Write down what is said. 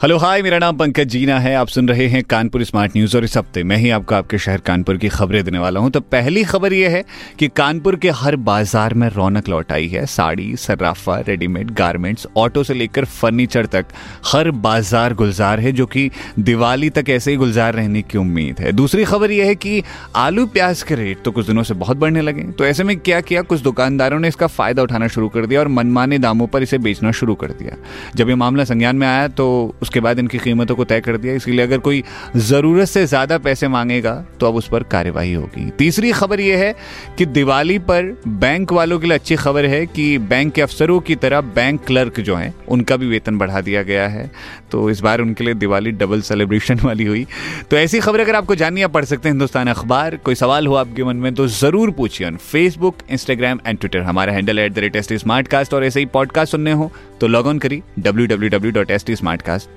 hello, hi, मेरा नाम पंकज जीना है। आप सुन रहे हैं कानपुर स्मार्ट न्यूज़ और इस हफ़्ते मैं ही आपको आपके शहर कानपुर की खबरें देने वाला हूँ। तो पहली खबर यह है कि कानपुर के हर बाज़ार में रौनक लौट आई है। साड़ी सर्राफा रेडीमेड गारमेंट्स, ऑटो से लेकर फर्नीचर तक हर बाज़ार गुलजार है, जो कि दिवाली तक ऐसे ही गुलजार रहने की उम्मीद है। दूसरी खबर यह है कि आलू प्याज के रेट तो कुछ दिनों से बहुत बढ़ने लगे तो ऐसे में क्या किया? कुछ दुकानदारों ने इसका फ़ायदा उठाना शुरू कर दिया और मनमाने दामों पर इसे बेचना शुरू कर दिया। जब ये मामला संज्ञान में आया तो उसके बाद इनकी कीमतों को तय कर दिया। इसलिए अगर कोई ज़रूरत से ज़्यादा पैसे मांगेगा तो अब उस पर कार्यवाही होगी। तीसरी खबर यह है कि दिवाली पर बैंक वालों के लिए अच्छी खबर है कि बैंक के अफसरों की तरह बैंक क्लर्क जो हैं, उनका भी वेतन बढ़ा दिया गया है। तो इस बार उनके लिए दिवाली डबल सेलिब्रेशन वाली हुई। तो ऐसी खबर अगर आपको जाननी आप पढ़ सकते हैं हिंदुस्तान अखबार। कोई सवाल हो आपके मन में तो ज़रूर पूछिए on Facebook Instagram and Twitter हमारा handle at the rate S smart cast और ऐसे ही पॉडकास्ट सुनने हो तो लॉग ऑन करिए W W W dot S T smart cast